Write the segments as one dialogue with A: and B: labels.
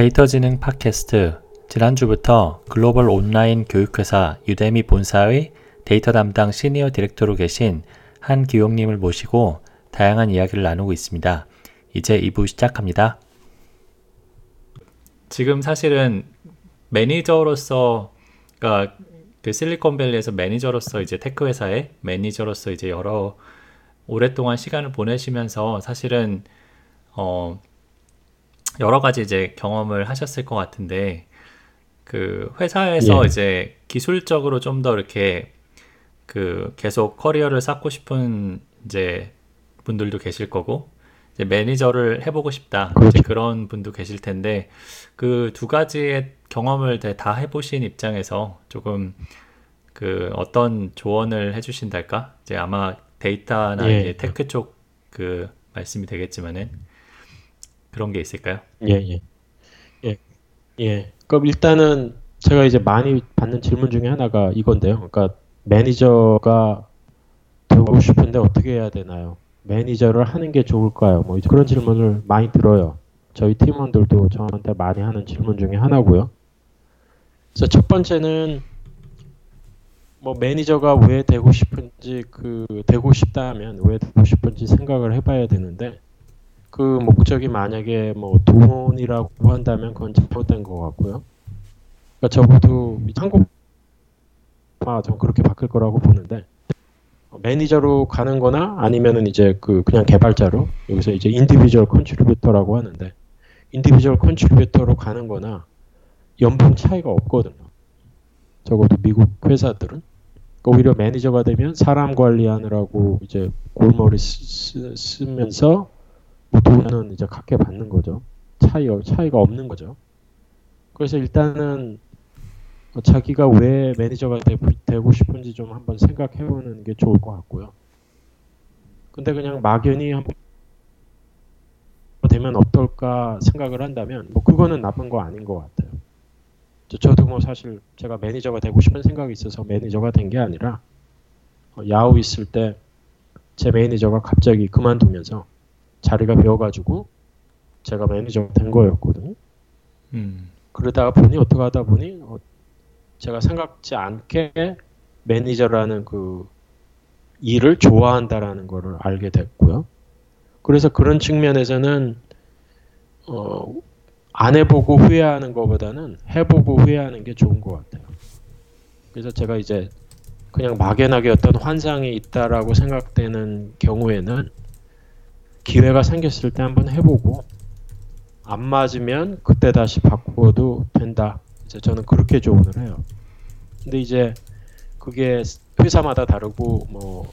A: 데이터 지능 팟캐스트 지난주부터 글로벌 온라인 교육회사 유데미 본사의 데이터 담당 senior director로 계신 한기용님을 모시고 다양한 이야기를 나누고 있습니다. 이제 2부 시작합니다. 지금 사실은 매니저로서 그러니까 그 실리콘밸리에서 매니저로서 이제 tech 회사의 매니저로서 이제 여러 오랫동안 시간을 보내시면서 사실은 어 여러 가지 이제 경험을 하셨을 것 같은데 그 회사에서 예. 이제 기술적으로 좀 더 이렇게 그 계속 커리어를 쌓고 싶은 이제 분들도 계실 거고 이제 매니저를 해보고 싶다 그렇죠. 이제 그런 분도 계실 텐데 그 두 가지의 경험을 다 해보신 입장에서 조금 그 어떤 조언을 해주신달까 이제 아마 데이터나 예. 이제 tech 쪽 그 말씀이 되겠지만은 그런 게 있을까요?
B: 예, 예. 예. 예. 그럼 일단은 제가 이제 많이 받는 질문 중에 하나가 이건데요. 그러니까 매니저가 되고 싶은데 어떻게 해야 되나요? 매니저를 하는 게 좋을까요? 뭐 그런 질문을 많이 들어요. 저희 팀원들도 저한테 많이 하는 질문 중에 하나고요. 그래서 첫 번째는 뭐 매니저가 왜 되고 싶은지 그 되고 싶다면 왜 되고 싶은지 생각을 해봐야 되는데 그 목적이 만약에 뭐 돈이라고 한다면 그건 잘못된 것 같고요. 그러니까 적어도 한국 아, 전 그렇게 바뀔 거라고 보는데 매니저로 가는 거나 아니면은 이제 그 그냥 개발자로 여기서 이제 individual contributor라고 하는데 individual contributor로 가는 거나 연봉 차이가 없거든요. 적어도 미국 회사들은 그러니까 오히려 매니저가 되면 사람 관리하느라고 이제 골머리 쓰, 쓰면서 뭐 돈은 이제 같게 받는 거죠. 차이 차이가 없는 거죠. 그래서 일단은 자기가 왜 매니저가 되, 고 싶은지 좀 한번 생각해 보는 게 좋을 것 같고요. 근데 그냥 막연히 되면 어떨까 생각을 한다면 뭐 그거는 나쁜 거 아닌 것 같아요. 저도 뭐 사실 제가 매니저가 되고 싶은 생각이 있어서 매니저가 된 게 아니라 어, 야후 있을 때 제 매니저가 갑자기 그만두면서 자리가 비어가지고 제가 매니저가 된 거였거든요. 음. 그러다가 보니 어떻게 하다 보니 어, 제가 생각지 않게 매니저라는 그 일을 좋아한다라는 거를 알게 됐고요. 그래서 그런 측면에서는 어, 안 해보고 후회하는 것보다는 해보고 후회하는 게 좋은 것 같아요. 그래서 제가 이제 그냥 막연하게 어떤 환상이 있다라고 생각되는 경우에는 기회가 생겼을 때 한번 해보고 안 맞으면 그때 다시 바꾸어도 된다. 이제 저는 그렇게 조언을 해요. 근데 이제 그게 회사마다 다르고 뭐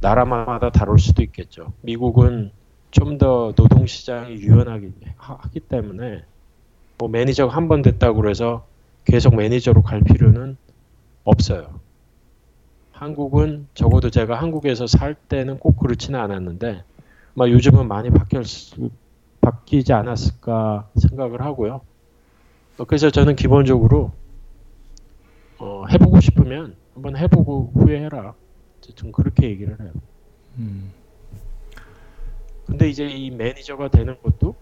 B: 나라마다 다를 수도 있겠죠. 미국은 좀 더 노동 시장이 유연하기 하기 때문에 뭐 매니저가 한 번 됐다고 그래서 계속 매니저로 갈 필요는 없어요. 한국은 적어도 제가 한국에서 살 때는 꼭 그렇지는 않았는데 막 요즘은 많이 바뀔 수, 바뀌지 않았을까 생각을 하고요. 어, 그래서 저는 기본적으로 어, 해보고 싶으면 한번 해보고 후회해라. 좀 그렇게 얘기를 해요. 음. 근데 이제 이 매니저가 되는 것도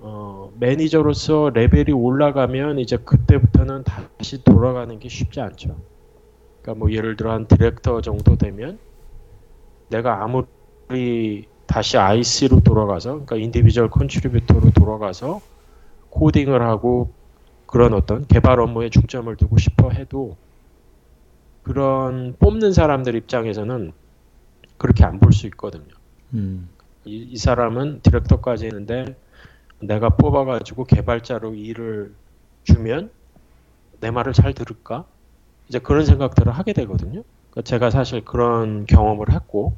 B: 어, 매니저로서 레벨이 올라가면 이제 그때부터는 다시 돌아가는 게 쉽지 않죠. 그러니까 뭐 예를 들어 한 디렉터 정도 되면 내가 아무리 다시 IC로 돌아가서 그러니까 individual contributor로 돌아가서 코딩을 하고 그런 어떤 개발 업무에 중점을 두고 싶어 해도 그런 뽑는 사람들 입장에서는 그렇게 안 볼 수 있거든요. 음. 이, 이, 사람은 디렉터까지 했는데 내가 뽑아가지고 개발자로 일을 주면 내 말을 잘 들을까? 이제 그런 생각들을 하게 되거든요. 그러니까 제가 사실 그런 경험을 했고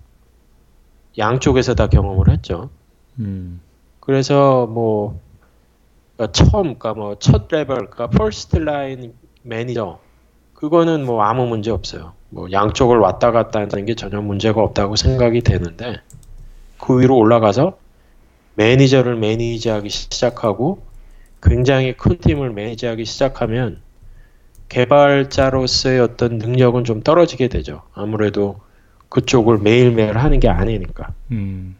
B: 양쪽에서 다 경험을 했죠. 음. 그래서 뭐 그러니까 처음, 그러니까 뭐 첫 레벨, 그러니까 first line manager 그거는 뭐 아무 문제 없어요. 뭐 양쪽을 왔다 갔다 하는 게 전혀 문제가 없다고 생각이 되는데 그 위로 올라가서 매니저를 manage하기 시작하고 굉장히 큰 팀을 manage하기 시작하면 개발자로서의 어떤 능력은 좀 떨어지게 되죠. 아무래도 그쪽을 매일매일 하는 게 아니니까. 음.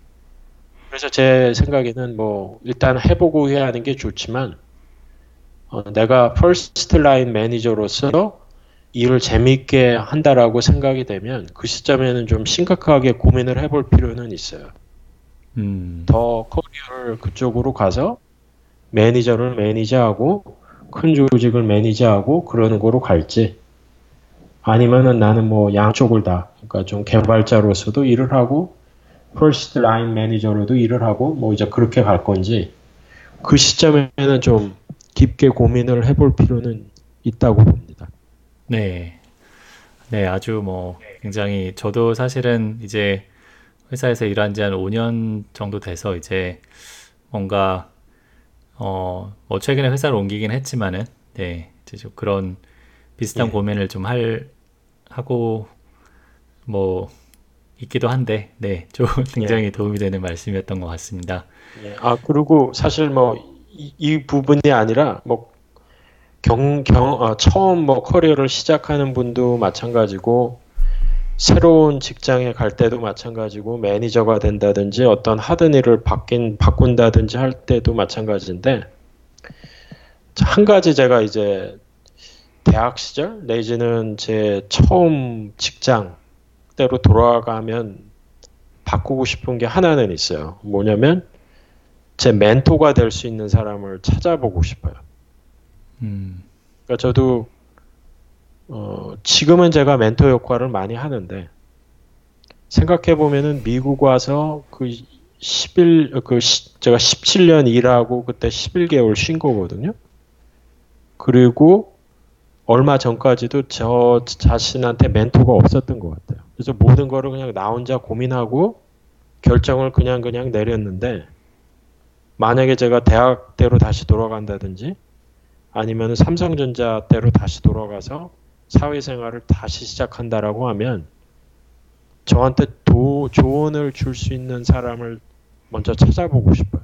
B: 그래서 제 생각에는 뭐 일단 해보고 해야 하는 게 좋지만 어, 내가 first line 매니저로서 일을 재미있게 한다라고 생각이 되면 그 시점에는 좀 심각하게 고민을 해볼 필요는 있어요.
A: 음,
B: 더 커리어를 그쪽으로 가서 매니저를 manage하고 큰 조직을 manage하고 그러는 거로 갈지 아니면은 나는 뭐 양쪽을 다 그러니까 좀 개발자로서도 일을 하고 first line 매니저로도 일을 하고 뭐 이제 그렇게 갈 건지 그 시점에는 좀 깊게 고민을 해볼 필요는 있다고 봅니다.
A: 네. 네, 아주 뭐 굉장히 저도 사실은 이제 회사에서 일한 지 한 5년 정도 돼서 이제 뭔가 어, 뭐 최근에 회사를 옮기긴 했지만은 네, 이제 좀 그런 비슷한
B: 예.
A: 고민을 좀 할, 하고 뭐 있기도 한데 네, 좀 굉장히 도움이 되는 말씀이었던 것 같습니다.
B: 예. 아, 그리고 사실 뭐, 이, 이 부분이 아니라, 뭐, 경, 경, 아, 처음 뭐 커리어를 시작하는 분도 마찬가지고, 새로운 직장에 갈 때도 마찬가지고, 매니저가 된다든지, 어떤 하던 일을 바뀐, 바꾼다든지 할 때도 마찬가지인데, 한 가지 제가 이제 대학 시절, 내지는 제 처음 직장 때로 돌아가면 바꾸고 싶은 게 하나는 있어요. 뭐냐면, 제 멘토가 될 수 있는 사람을 찾아보고 싶어요.
A: 음,
B: 그러니까 저도 어, 지금은 제가 멘토 역할을 많이 하는데 생각해 보면은 미국 와서 그 11, 그 시- 제가 17년 일하고 그때 11개월 쉰 거거든요. 그리고 얼마 전까지도 저 자신한테 멘토가 없었던 것 같아요. 그래서 모든 거를 그냥 나 혼자 고민하고 결정을 그냥 그냥 내렸는데 만약에 제가 대학대로 다시 돌아간다든지 아니면 삼성전자 때로 다시 돌아가서 사회생활을 다시 시작한다라고 하면 저한테 도, 조언을 줄 수 있는 사람을 먼저 찾아보고 싶어요.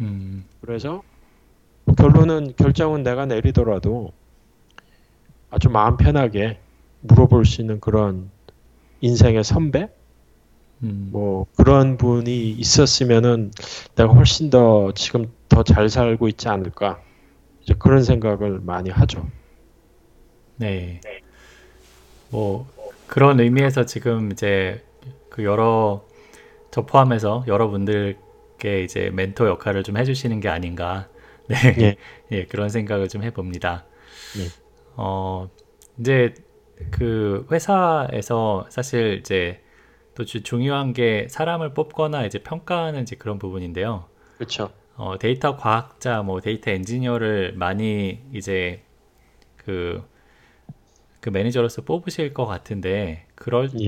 A: 음,
B: 그래서 결론은 결정은 내가 내리더라도 아주 마음 편하게 물어볼 수 있는 그런 인생의 선배
A: 음,
B: 뭐 그런 분이 있었으면은 내가 훨씬 더 지금 더 잘 살고 있지 않을까 이제 그런 생각을 많이 하죠.
A: 네. 뭐 그런 의미에서 지금 이제 그 여러 저 포함해서 여러분들께 이제 멘토 역할을 좀 해주시는 게 아닌가. 네.
B: 예.
A: 예, 그런 생각을 좀 해봅니다.
B: 예.
A: 어, 이제 그 회사에서 사실 이제 또 주- 중요한 게 사람을 뽑거나 이제 평가하는 이제 그런 부분인데요.
B: 그렇죠.
A: 어, 데이터 과학자, 뭐 데이터 엔지니어를 많이 이제 그, 그 매니저로서 뽑으실 것 같은데, 그럴
B: 예.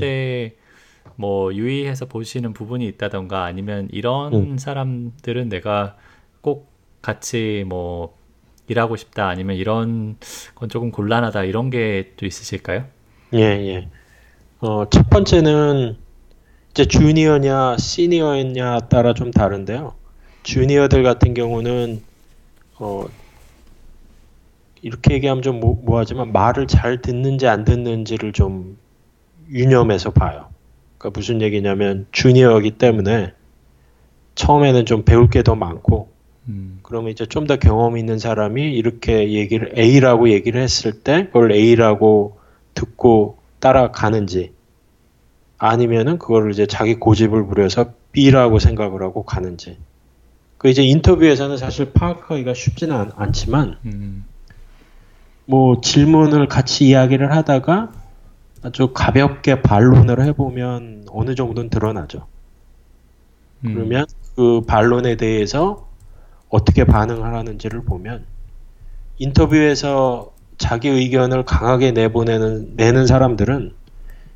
A: 때뭐 유의해서 보시는 부분이 있다던가 아니면 이런
B: 음.
A: 사람들은 내가 꼭 같이 뭐 일하고 싶다 아니면 이런 건 조금 곤란하다 이런 게 또 있으실까요?
B: 예, 예. 어, 첫 번째는 이제 주니어냐 시니어냐 따라 좀 다른데요. 주니어들 같은 경우는 어, 이렇게 얘기하면 좀 뭐, 뭐하지만 말을 잘 듣는지 안 듣는지를 좀 유념해서 봐요. 그러니까 무슨 얘기냐면 주니어이기 때문에 처음에는 좀 배울 게 더 많고
A: 음,
B: 그러면 이제 좀 더 경험 있는 사람이 이렇게 얘기를 A라고 얘기를 했을 때 그걸 A라고 듣고 따라가는지 아니면은 그거를 이제 자기 고집을 부려서 B라고 생각을 하고 가는지. 그 이제 인터뷰에서는 사실 파악하기가 쉽지는 않, 않지만
A: 음,
B: 뭐 질문을 같이 이야기를 하다가 아주 가볍게 반론을 해보면 어느 정도는 드러나죠.
A: 음,
B: 그러면 그 반론에 대해서 어떻게 반응을 하는지를 보면 인터뷰에서 자기 의견을 강하게 내보내는 내는 사람들은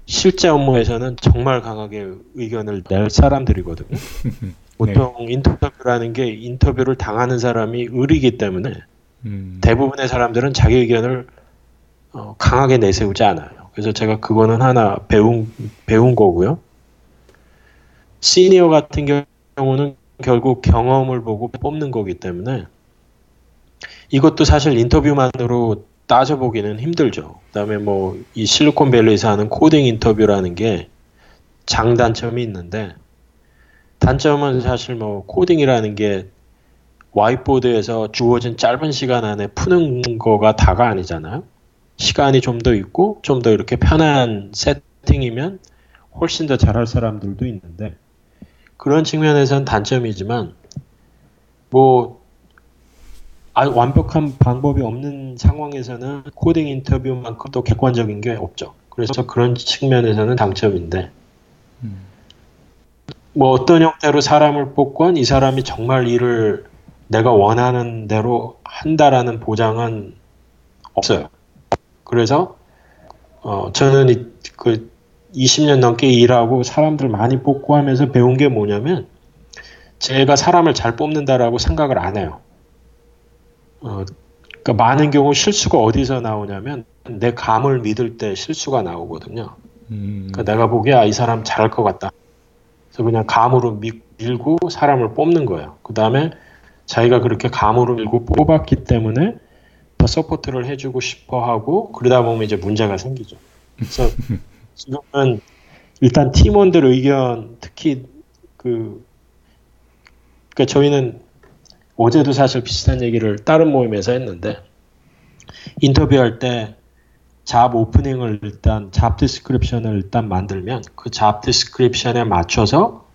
B: 실제 업무에서는 정말 강하게 의견을 낼 사람들이거든요. 보통 인터뷰라는 게 인터뷰를 당하는 사람이 을이기 때문에
A: 음,
B: 대부분의 사람들은 자기 의견을 어, 강하게 내세우지 않아요. 그래서 제가 그거는 하나 배운 배운 거고요. 시니어 같은 경우는 결국 경험을 보고 뽑는 거기 때문에 이것도 사실 인터뷰만으로 따져보기는 힘들죠. 그다음에 뭐 이 실리콘밸리에서 하는 코딩 인터뷰라는 게 장단점이 있는데 단점은 사실 뭐 코딩이라는 게 whiteboard에서 주어진 짧은 시간 안에 푸는 거가 다가 아니잖아요. 시간이 좀 더 있고 좀 더 이렇게 편한 세팅이면 훨씬 더 잘할 사람들도 있는데 그런 측면에서는 단점이지만 뭐 아, 완벽한 방법이 없는 상황에서는 코딩 인터뷰만큼 또 객관적인 게 없죠. 그래서 그런 측면에서는 장점인데 뭐 어떤 형태로 사람을 뽑건 이 사람이 정말 일을 내가 원하는 대로 한다라는 보장은 없어요. 그래서 어 저는 이, 그 20년 넘게 일하고 사람들 많이 뽑고 하면서 배운 게 뭐냐면 제가 사람을 잘 뽑는다라고 생각을 안 해요. 어, 그러니까 많은 경우 실수가 어디서 나오냐면 내 감을 믿을 때 실수가 나오거든요. 음. 그러니까 내가 보기에 아, 이 사람 잘할 것 같다. 그래서 그냥 감으로 밀, 밀고 사람을 뽑는 거예요. 그 다음에 자기가 그렇게 감으로 밀고 뽑았기 때문에 더 support를 해주고 싶어 하고 그러다 보면 이제 문제가 생기죠. 그래서 지금은 일단 팀원들 의견 특히 그 그러니까 저희는 어제도 사실 비슷한 얘기를 다른 모임에서 했는데 인터뷰할 때 job opening을 일단 job description을 일단 만들면 그 job description에 맞춰서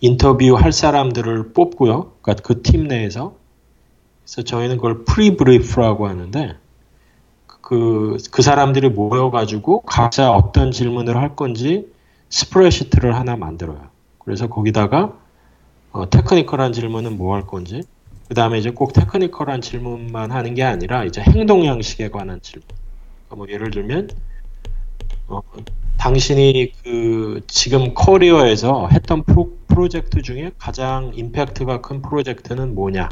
B: 인터뷰 할 사람들을 뽑고요. 그러니까 그 팀 내에서 그래서 저희는 그걸 pre-brief라고 하는데 그, 그 사람들이 모여가지고 각자 어떤 질문을 할 건지 spreadsheet를 하나 만들어요. 그래서 거기다가 어, technical한 질문은 뭐 할 건지, 그 다음에 이제 꼭 테크니컬한 질문만 하는 게 아니라 이제 행동 양식에 관한 질문. 그러니까 뭐 예를 들면, 어, 당신이 그 지금 커리어에서 했던 프로, 프로젝트 중에 가장 임팩트가 큰 프로젝트는 뭐냐?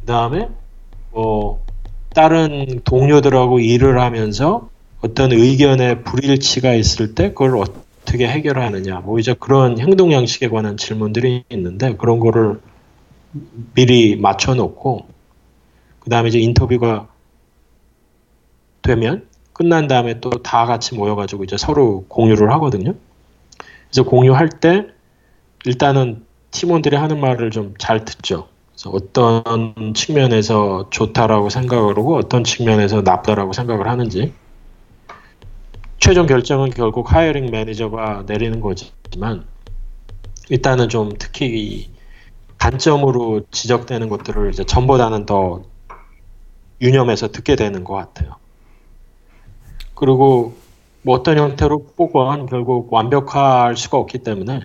B: 그 다음에 뭐 다른 동료들하고 일을 하면서 어떤 의견의 불일치가 있을 때 그걸 어떻게 해결하느냐. 뭐 이제 그런 행동 양식에 관한 질문들이 있는데 그런 거를 미리 맞춰 놓고 그 다음에 이제 인터뷰가 되면 끝난 다음에 또 다 같이 모여 가지고 이제 서로 공유를 하거든요. 그래서 공유할 때 일단은 팀원들이 하는 말을 좀 잘 듣죠. 어떤 측면에서 좋다라고 생각을 하고 어떤 측면에서 나쁘다라고 생각을 하는지 최종 결정은 결국 hiring 매니저가 내리는 거지만 일단은 좀 특히 단점으로 지적되는 것들을 이제 전보다는 더 유념해서 듣게 되는 것 같아요. 그리고 뭐 어떤 형태로 보건 결국 완벽할 수가 없기 때문에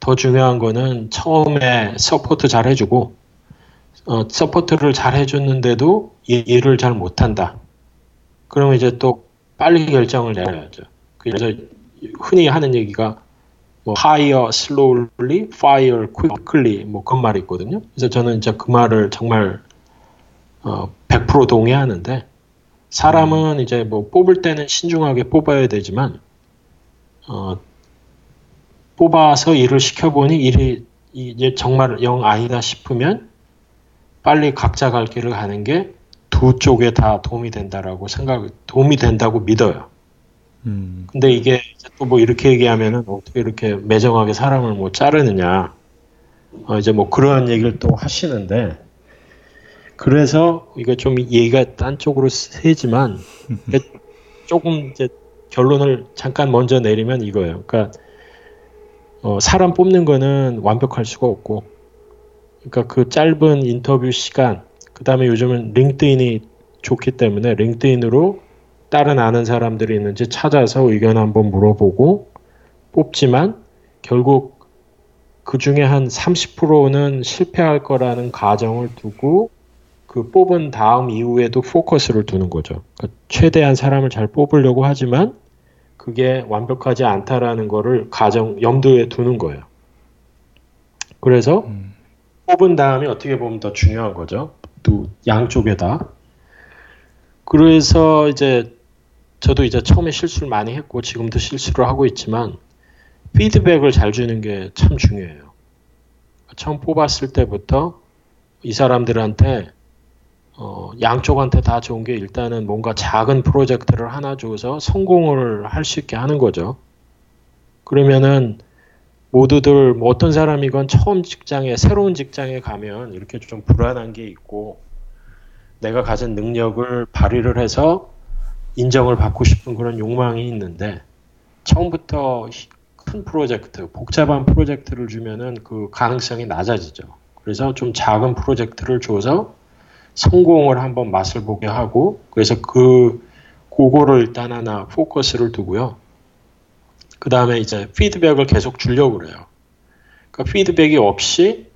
B: 더 중요한 거는 처음에 support 잘 해주고 어, support를 잘 해줬는데도 일을 잘 못한다. 그러면 이제 또 빨리 결정을 내려야죠. 그래서 흔히 하는 얘기가 뭐 hire slowly, fire quickly 뭐 그런 말이 있거든요. 그래서 저는 이제 그 말을 정말 어, 100% 동의하는데 사람은 이제 뭐 뽑을 때는 신중하게 뽑아야 되지만 어, 뽑아서 일을 시켜보니 일이 이제 정말 영 아니다 싶으면 빨리 각자 갈 길을 가는 게 두 쪽에 다 도움이 된다라고 생각, 도움이 된다고 믿어요. 음. 근데 이게 또 뭐 이렇게 얘기하면은 어떻게 이렇게 매정하게 사람을 뭐 자르느냐. 어, 이제 뭐 그런 얘기를 또 하시는데, 그래서 이거 좀 얘기가 딴 쪽으로 세지만, 조금 이제 결론을 잠깐 먼저 내리면 이거예요. 그러니까, 어, 사람 뽑는 거는 완벽할 수가 없고, 그러니까 그 짧은 인터뷰 시간, 그 다음에 요즘은 링크드인이 좋기 때문에 링크드인으로 다른 아는 사람들이 있는지 찾아서 의견 한번 물어보고 뽑지만 결국 그 중에 한 30%는 실패할 거라는 가정을 두고 그 뽑은 다음 이후에도 포커스를 두는 거죠. 그러니까 최대한 사람을 잘 뽑으려고 하지만 그게 완벽하지 않다라는 거를 가정 염두에 두는 거예요. 그래서 음. 뽑은 다음에 어떻게 보면 더 중요한 거죠. 또 양쪽에다. 그래서 이제 저도 이제 처음에 실수를 많이 했고 지금도 실수를 하고 있지만 피드백을 잘 주는 게 참 중요해요. 처음 뽑았을 때부터 이 사람들한테 어, 양쪽한테 다 좋은 게 일단은 뭔가 작은 프로젝트를 하나 줘서 성공을 할 수 있게 하는 거죠. 그러면은 모두들 뭐 어떤 사람이건 처음 직장에 새로운 직장에 가면 이렇게 좀 불안한 게 있고 내가 가진 능력을 발휘를 해서 인정을 받고 싶은 그런 욕망이 있는데 처음부터 큰 프로젝트, 복잡한 프로젝트를 주면은 그 가능성이 낮아지죠. 그래서 좀 작은 프로젝트를 줘서 성공을 한번 맛을 보게 하고 그래서 그 그거를 일단 하나 포커스를 두고요. 그 다음에 이제 피드백을 계속 주려고 그래요. 그 피드백이 없이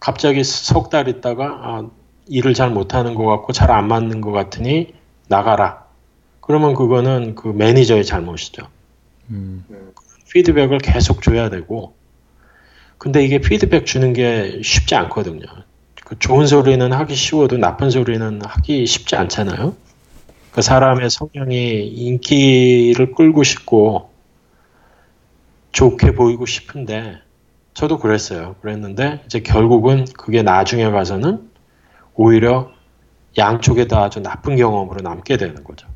B: 갑자기 석 달 있다가 아, 일을 잘 못하는 것 같고 잘 안 맞는 것 같으니 나가라. 그러면 그거는 그 매니저의 잘못이죠. 음. 피드백을 계속 줘야 되고 근데 이게 피드백 주는 게 쉽지 않거든요. 그 좋은 소리는 하기 쉬워도 나쁜 소리는 하기 쉽지 않잖아요. 그 사람의 성향이 인기를 끌고 싶고 좋게 보이고 싶은데 저도 그랬어요. 그랬는데 이제 결국은 그게 나중에 가서는 오히려 양쪽에 다 아주 나쁜 경험으로 남게 되는 거죠.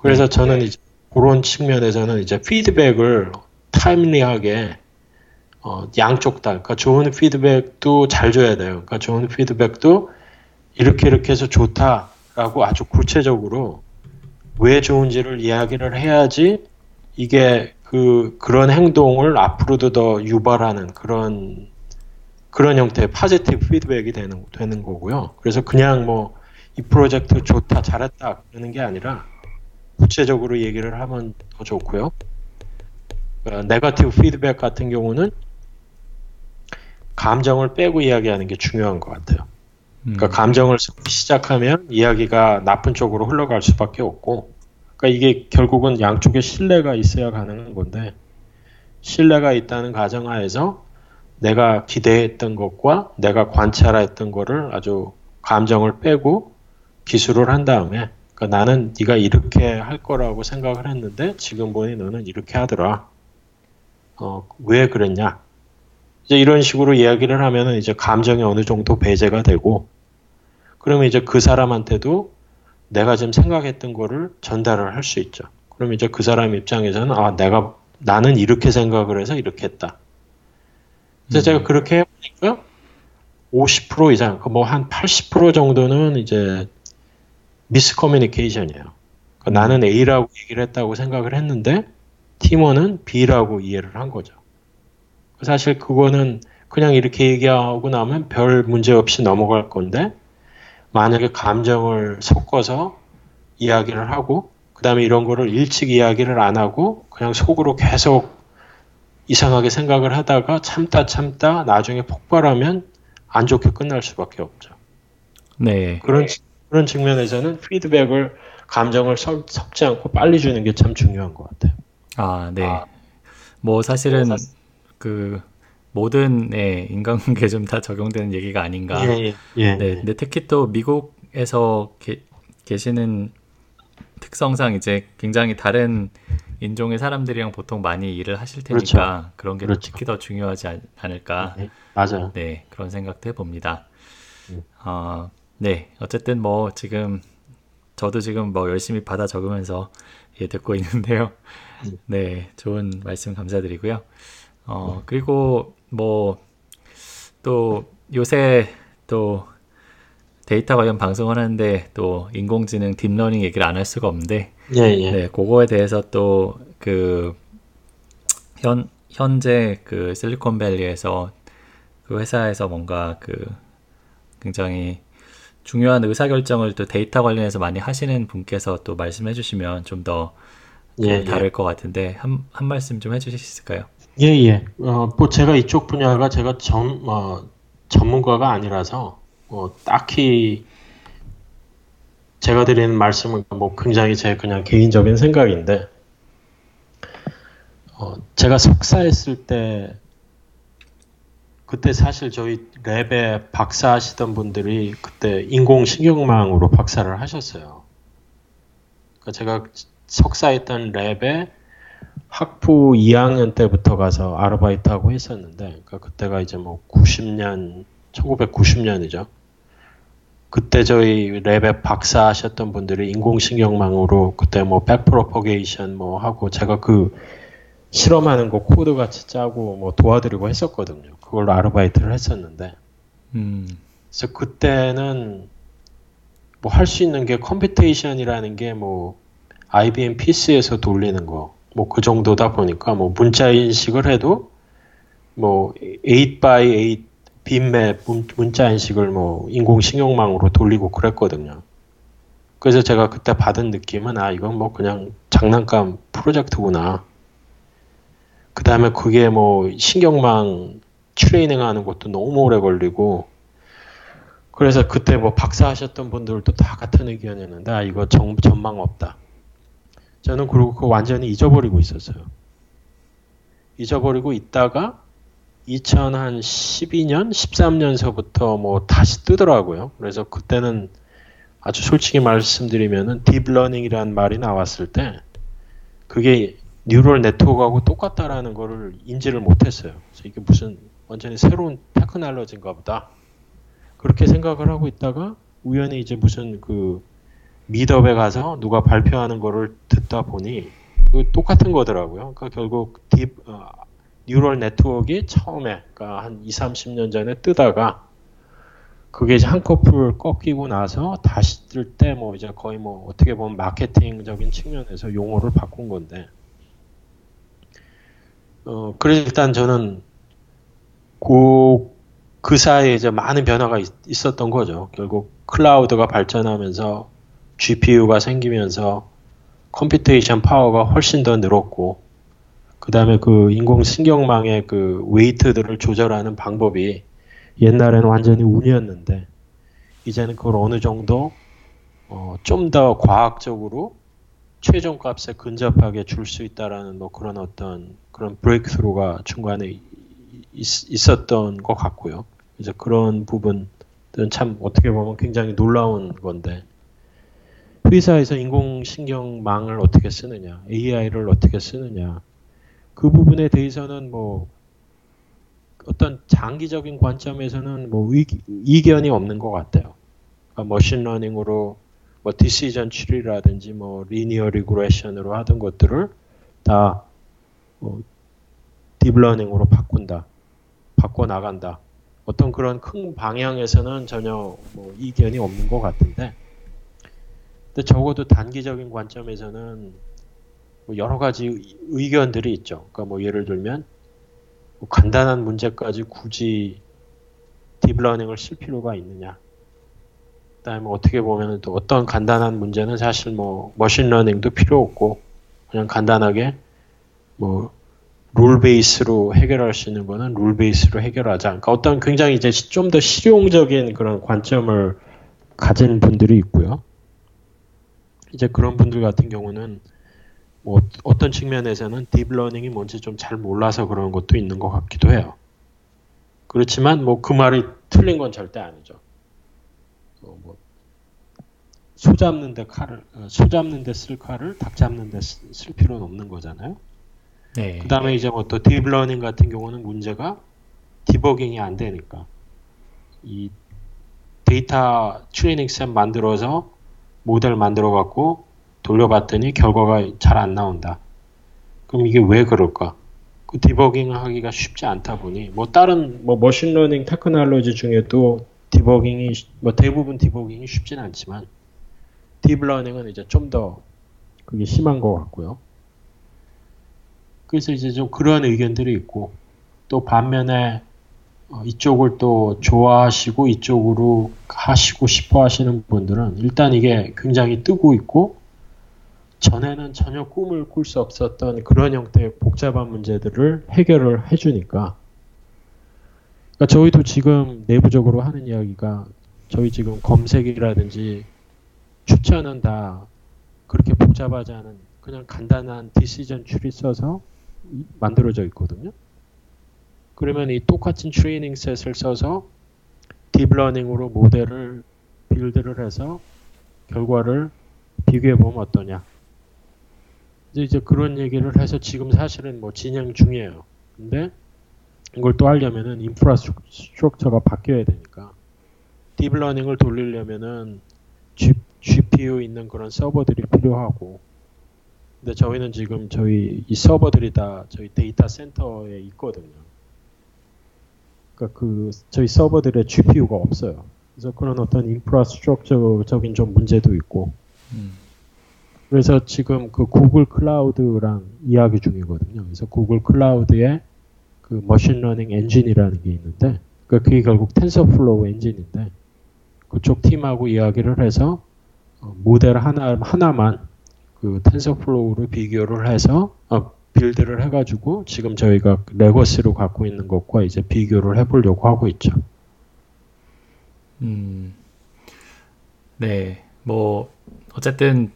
B: 그래서 네. 저는 이제 그런 측면에서는 이제 피드백을 타임리하게 어, 양쪽 다, 그러니까 좋은 피드백도 잘 줘야 돼요. 그러니까 좋은 피드백도 이렇게 이렇게 해서 좋다라고 아주 구체적으로 왜 좋은지를 이야기를 해야지 이게 그 그런 행동을 앞으로도 더 유발하는 그런 그런 형태의 positive 피드백이 되는 되는 거고요. 그래서 그냥 뭐 이 프로젝트 좋다 잘했다 그러는 게 아니라 구체적으로 얘기를 하면 더 좋고요. 어, negative 피드백 같은 경우는 감정을 빼고 이야기하는 게 중요한 것 같아요. 그러니까 음. 감정을 시작하면 이야기가 나쁜 쪽으로 흘러갈 수밖에 없고, 그러니까 이게 결국은 양쪽에 신뢰가 있어야 가능한 건데, 신뢰가 있다는 가정하에서 내가 기대했던 것과 내가 관찰했던 거를 아주 감정을 빼고 기술을 한 다음에 그러니까 나는 네가 이렇게 할 거라고 생각을 했는데 지금 보니 너는 이렇게 하더라. 어, 왜 그랬냐? 이제 이런 식으로 이야기를 하면은 이제 감정이 어느 정도 배제가 되고 그러면 이제 그 사람한테도 내가 지금 생각했던 거를 전달을 할 수 있죠. 그럼 이제 그 사람 입장에서는 아 내가 나는 이렇게 생각을 해서 이렇게 했다. 그래서 음. 제가 그렇게 해보니까 50% 이상, 뭐 한 80% 정도는 이제 미스 커뮤니케이션이에요. 그러니까 나는 A라고 얘기를 했다고 생각을 했는데 팀원은 B라고 이해를 한 거죠. 사실 그거는 그냥 이렇게 얘기하고 나면 별 문제 없이 넘어갈 건데 만약에 감정을 섞어서 이야기를 하고 그 다음에 이런 거를 일찍 이야기를 안 하고 그냥 속으로 계속 이상하게 생각을 하다가 참다 참다 나중에 폭발하면 안 좋게 끝날 수밖에 없죠. 네. 그런 그런 측면에서는 피드백을 감정을 섞, 지 않고 빨리 주는 게 참 중요한 것 같아요.
A: 아, 네. 아, 뭐 사실은 뭐그 모든 네, 인간관계 좀 다 적용되는 얘기가 아닌가. 예, 예, 예, 네. 근데 특히 또 미국에서 게, 계시는 특성상 이제 굉장히 다른 인종의 사람들이랑 보통 많이 일을 하실 테니까 그렇죠. 그런 게 그렇죠. 특히 더 중요하지 않을까.
B: 네, 맞아요.
A: 네, 그런 생각도 해봅니다. 음. 어, 네, 어쨌든 뭐 지금 저도 지금 뭐 열심히 받아 적으면서 예, 듣고 있는데요. 음. 네, 좋은 말씀 감사드리고요. 어, 그리고 뭐 또 요새 또 데이터 관련 방송을 하는데 또 인공지능 딥러닝 얘기를 안 할 수가 없는데 예, 예. 네, 그거에 대해서 또 그 현 현재 그 실리콘밸리에서 그 회사에서 뭔가 그 굉장히 중요한 의사결정을 또 데이터 관련해서 많이 하시는 분께서 또 말씀해 주시면 좀더 그 예, 다를 예. 것 같은데 한, 한 말씀 좀 해주실 수 있을까요?
B: 예, 예. 어, 뭐 제가 이쪽 분야가 제가 전, 어, 전문가가 아니라서 뭐 딱히 제가 드리는 말씀은 뭐 굉장히 제 그냥 개인적인 생각인데 어, 제가 석사했을 때 그때 사실 저희 랩에 박사 하시던 분들이 그때 인공신경망으로 박사를 하셨어요. 그러니까 제가 석사했던 랩에 학부 2학년 때부터 가서 아르바이트 하고 했었는데, 그러니까 그때가 이제 뭐 90년, 1990년이죠. 그때 저희 랩에 박사 하셨던 분들이 인공신경망으로 그때 뭐 백프로퍼게이션 뭐 하고 제가 그 실험하는 거 코드 같이 짜고 뭐 도와드리고 했었거든요. 그걸로 아르바이트를 했었는데. 음. 그래서 그때는 뭐 할 수 있는 게 computation이라는 게 뭐 IBM PC에서 돌리는 거 뭐 그 정도다 보니까 뭐 문자 인식을 해도 뭐 8x8 빈맵 문자 인식을 뭐 인공 신경망으로 돌리고 그랬거든요. 그래서 제가 그때 받은 느낌은 아 이건 뭐 그냥 장난감 프로젝트구나. 그 다음에 그게 뭐 신경망 트레이닝 하는 것도 너무 오래 걸리고 그래서 그때 뭐 박사 하셨던 분들도 다 같은 의견이었는데 아 이거 정, 전망 없다. 저는 그리고 그 완전히 잊어버리고 있었어요. 잊어버리고 있다가 2012년, 13년서부터 뭐 다시 뜨더라고요. 그래서 그때는 아주 솔직히 말씀드리면은 딥러닝이라는 말이 나왔을 때 그게 neural network하고 똑같다라는 거를 인지를 못했어요. 그래서 이게 무슨 완전히 새로운 테크놀로지인가 보다. 그렇게 생각을 하고 있다가 우연히 이제 무슨 그 meetup에 가서 누가 발표하는 거를 듣다 보니 그 똑같은 거더라고요. 그러니까 결국 deep 어, neural network가 처음에 그러니까 한 2, 30년 전에 뜨다가 그게 이제 한꺼풀 꺾이고 나서 다시 뜰 때 뭐 이제 거의 뭐 어떻게 보면 마케팅적인 측면에서 용어를 바꾼 건데 어 그래서 일단 저는 그, 그 사이에 이제 많은 변화가 있, 있었던 거죠. 결국 클라우드가 발전하면서 GPU가 생기면서 computation power가 훨씬 더 늘었고 그 다음에 그 인공신경망의 그 weight들을 조절하는 방법이 옛날에는 완전히 운이었는데 이제는 그걸 어느 정도 어, 좀 더 과학적으로 최종 값에 근접하게 줄 수 있다라는 뭐 그런 어떤 그런 브레이크스루가 중간에 있, 었던것 같고요. 이제 그런 부분은 참 어떻게 보면 굉장히 놀라운 건데 회사에서 인공신경망을 어떻게 쓰느냐, AI를 어떻게 쓰느냐 그 부분에 대해서는 뭐 어떤 장기적인 관점에서는 뭐 의, 이견이 없는 것 같아요. 그러니까 머신러닝으로 뭐 decision tree라든지 뭐 linear regression으로 하던 것들을 다 뭐 딥러닝으로 바꾼다, 바꿔 나간다. 어떤 그런 큰 방향에서는 전혀 뭐 이견이 없는 것 같은데, 근데 적어도 단기적인 관점에서는 뭐 여러 가지 의견들이 있죠. 그러니까 뭐 예를 들면 뭐 간단한 문제까지 굳이 딥러닝을 쓸 필요가 있느냐. 그다음에 어떻게 보면 또 어떤 간단한 문제는 사실 뭐 머신러닝도 필요 없고 그냥 간단하게 뭐 rule base로 해결할 수 있는 거는 rule base로 해결하자. 그러니까 어떤 굉장히 이제 좀 더 실용적인 그런 관점을 가진 분들이 있고요. 이제 그런 분들 같은 경우는 뭐 어떤 측면에서는 딥러닝이 뭔지 좀 잘 몰라서 그런 것도 있는 것 같기도 해요. 그렇지만 뭐 그 말이 틀린 건 절대 아니죠. 어, 뭐, 소 잡는데 칼을 어, 소 잡는데 쓸 칼을 닭 잡는데 쓸 필요는 없는 거잖아요. 네. 그 다음에 이제 뭐 또 딥러닝 같은 경우는 문제가 debugging이 안 되니까 이 데이터 training set 만들어서 모델 만들어 갖고 돌려봤더니 결과가 잘 안 나온다. 그럼 이게 왜 그럴까? 그 debugging 하기가 쉽지 않다 보니 뭐 다른 뭐 머신러닝 테크놀로지 중에도 debugging이 뭐 대부분 debugging이 쉽진 않지만 딥러닝은 이제 좀 더 그게 심한 것 같고요. 그래서 이제 좀 그런 의견들이 있고 또 반면에 어, 이쪽을 또 좋아하시고 이쪽으로 하시고 싶어 하시는 분들은 일단 이게 굉장히 뜨고 있고 전에는 전혀 꿈을 꿀 수 없었던 그런 형태의 복잡한 문제들을 해결을 해주니까 그러니까 저희도 지금 내부적으로 하는 이야기가 저희 지금 검색이라든지 추천은 다 그렇게 복잡하지 않은 그냥 간단한 decision tree 써서 만들어져 있거든요. 그러면 이 똑같은 training set을 써서 딥러닝으로 모델을 build를 해서 결과를 비교해 보면 어떠냐. 이제, 이제 그런 얘기를 해서 지금 사실은 뭐 진행 중이에요. 근데 이걸 또 하려면은 infrastructure가 바뀌어야 되니까 딥러닝을 돌리려면은 G, GPU 있는 그런 서버들이 필요하고 근데 저희는 지금 저희 이 서버들이 다 저희 데이터 센터에 있거든요. 그러니까 그 저희 서버들의 GPU가 없어요. 그래서 그런 어떤 infrastructure적인 좀 문제도 있고. 음. 그래서 지금 그 구글 클라우드랑 이야기 중이거든요. 그래서 구글 클라우드에 그 머신러닝 엔진이라는 게 있는데 그 그게 결국 TensorFlow 엔진인데 그쪽 팀하고 이야기를 해서 어, 모델 하나 하나만 그 TensorFlow를 비교를 해서 어, build를 해가지고 지금 저희가 legacy로 갖고 있는 것과 이제 비교를 해보려고 하고 있죠.
A: 음, 네, 뭐 어쨌든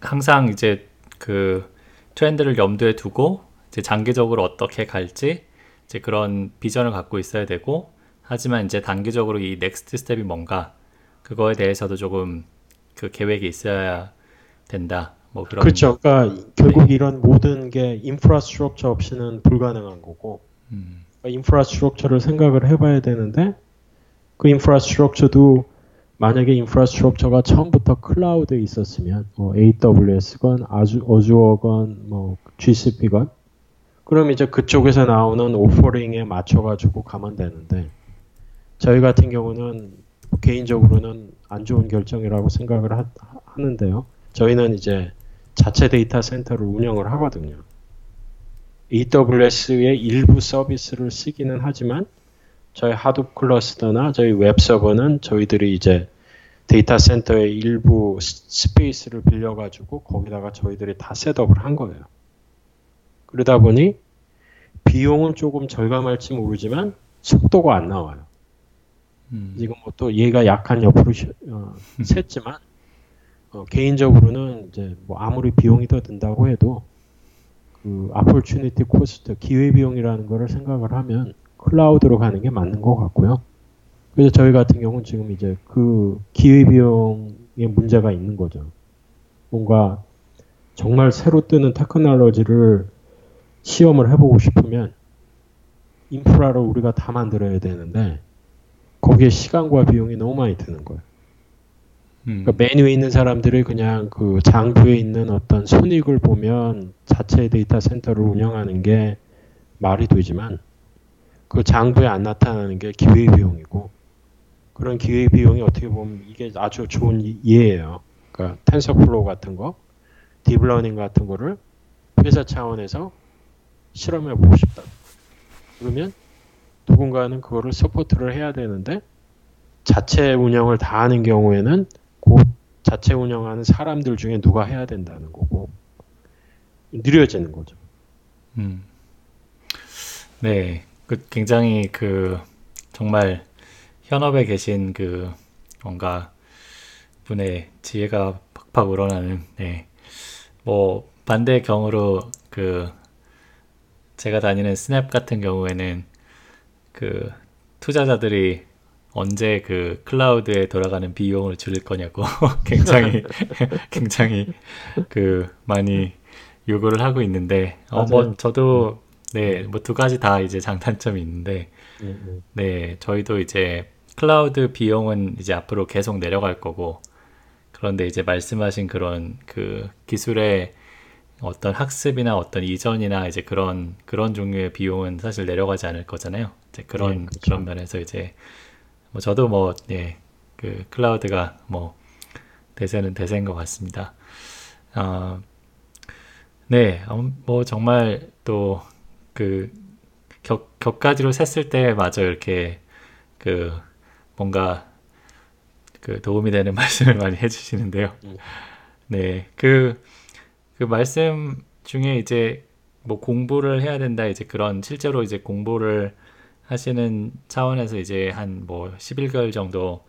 A: 항상 이제 그 트렌드를 염두에 두고 이제 장기적으로 어떻게 갈지 이제 그런 비전을 갖고 있어야 되고 하지만 이제 단기적으로 이 next step이 뭔가 그거에 대해서도 조금 그 계획이 있어야 된다. 뭐 그런
B: 그렇죠. 그러니까 결국 네. 이런 모든 게 infrastructure 없이는 불가능한 거고 음. 그러니까 infrastructure를 생각을 해봐야 되는데 그 infrastructure도 만약에 infrastructure가 처음부터 클라우드에 있었으면 뭐 AWS건 아주 어주어건 뭐 GCP건 그럼 이제 그쪽에서 나오는 offering에 맞춰가지고 가면 되는데 저희 같은 경우는 개인적으로는 안 좋은 결정이라고 생각을 하, 하는데요. 저희는 이제 자체 데이터 센터를 운영을 하거든요. AWS의 일부 서비스를 쓰기는 하지만 저희 Hadoop cluster나 저희 웹 서버는 저희들이 이제 데이터 센터의 일부 space를 빌려가지고 거기다가 저희들이 다 setup을 한 거예요. 그러다 보니 비용은 조금 절감할지 모르지만 속도가 안 나와요. 음. 지금 뭐또 얘가 약간 옆으로 어, 샜지만 어, 개인적으로는 이제 뭐 아무리 비용이 더 든다고 해도 그 opportunity cost 기회 비용이라는 거를 생각을 하면 클라우드로 가는 게 맞는 것 같고요. 그래서 저희 같은 경우는 지금 이제 그 기회 비용의 문제가 있는 거죠. 뭔가 정말 새로 뜨는 테크놀로지를 시험을 해보고 싶으면 인프라를 우리가 다 만들어야 되는데 거기에 시간과 비용이 너무 많이 드는 거예요. 음. 그러니까 맨 위에 있는 사람들이 그냥 그 장부에 있는 어떤 손익을 보면 자체 데이터 센터를 운영하는 게 말이 되지만 그 장부에 안 나타나는 게 기회 비용이고 그런 기회 비용이 어떻게 보면 이게 아주 좋은 예예요. 그러니까 TensorFlow 같은 거, 딥러닝 같은 거를 회사 차원에서 실험해 보고 싶다. 그러면 누군가는 그거를 서포트를 해야 되는데 자체 운영을 다 하는 경우에는 그 자체 운영하는 사람들 중에 누가 해야 된다는 거고 느려지는 거죠. 음.
A: 네, 그 굉장히 그 정말 현업에 계신 그 뭔가 분의 지혜가 팍팍 우러나는 네. 뭐 반대 경우로 그 제가 다니는 스냅 같은 경우에는 그 투자자들이 언제 그 클라우드에 돌아가는 비용을 줄일 거냐고 굉장히 굉장히 그 많이 요구를 하고 있는데 어뭐 저도 네 뭐 두 가지 다 이제 장단점이 있는데 음, 음. 네 저희도 이제 클라우드 비용은 이제 앞으로 계속 내려갈 거고 그런데 이제 말씀하신 그런 그 기술의 어떤 학습이나 어떤 이전이나 이제 그런 그런 종류의 비용은 사실 내려가지 않을 거잖아요. 이제 그런 네, 그렇죠. 그런 면에서 이제 뭐 저도 뭐 예, 그 클라우드가 뭐 대세는 대세인 것 같습니다. 어, 네, 음, 뭐 정말 또그 격, 격가지로 셌을 때 마저 이렇게 그 뭔가 그 도움이 되는 말씀을 많이 해주시는데요. 음. 네, 그, 그 말씀 중에 이제 뭐 공부를 해야 된다, 이제 그런 실제로 이제 공부를 하시는 차원에서 이제 한 뭐 11개월 정도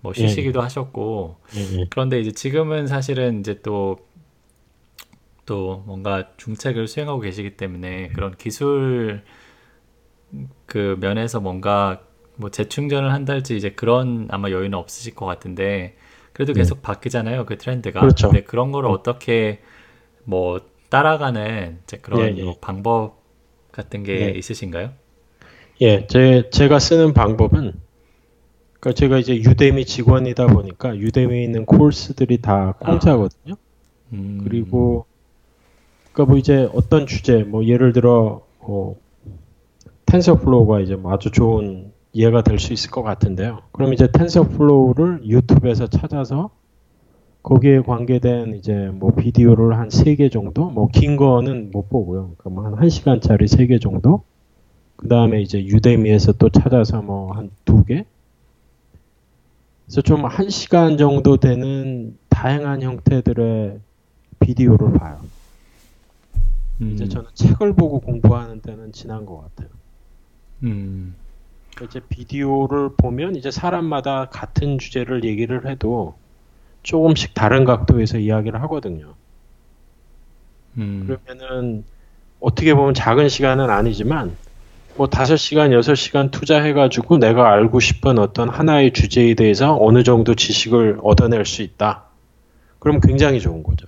A: 뭐 예. 쉬시기도 예. 하셨고, 예. 그런데 이제 지금은 사실은 이제 또, 또 뭔가 중책을 수행하고 계시기 때문에 그런 기술 그 면에서 뭔가 뭐 재충전을 한달지 이제 그런 아마 여유는 없으실 것 같은데 그래도 네. 계속 네. 바뀌잖아요 그 트렌드가. 그렇죠. 근데 그런 거를 어. 떻게 뭐 따라가는 이제 그런 예, 예. 뭐 방법 같은 게 예. 있으신가요?
B: 예, 제 제가 쓰는 방법은 그러니까 제가 이제 유대미 직원이다 보니까 유대미에 있는 코스들이 다 공짜거든요. 아. 음. 그리고 그러니까 뭐 이제 어떤 주제, 뭐 예를 들어 어, TensorFlow가 이제 뭐 아주 좋은 예가 될 수 있을 것 같은데요. 그럼 이제 TensorFlow를 유튜브에서 찾아서 거기에 관계된 이제 뭐 비디오를 한 세 개 정도, 뭐 긴 거는 못 보고요. 그러니까 뭐한 1시간짜리 세 개 정도. 그 다음에 이제 Udemy에서 또 찾아서 뭐 한 두 개. 그래서 좀 한 시간 정도 되는 다양한 형태들의 비디오를 봐요.
A: 음,
B: 이제 저는 책을 보고 공부하는 때는 지난 것 같아요.
A: 음,
B: 이제 비디오를 보면 이제 사람마다 같은 주제를 얘기를 해도 조금씩 다른 각도에서 이야기를 하거든요.
A: 음,
B: 그러면은 어떻게 보면 작은 시간은 아니지만 뭐 다섯 시간, 여섯 시간 투자해가지고 내가 알고 싶은 어떤 하나의 주제에 대해서 어느 정도 지식을 얻어낼 수 있다. 그럼 굉장히 좋은 거죠.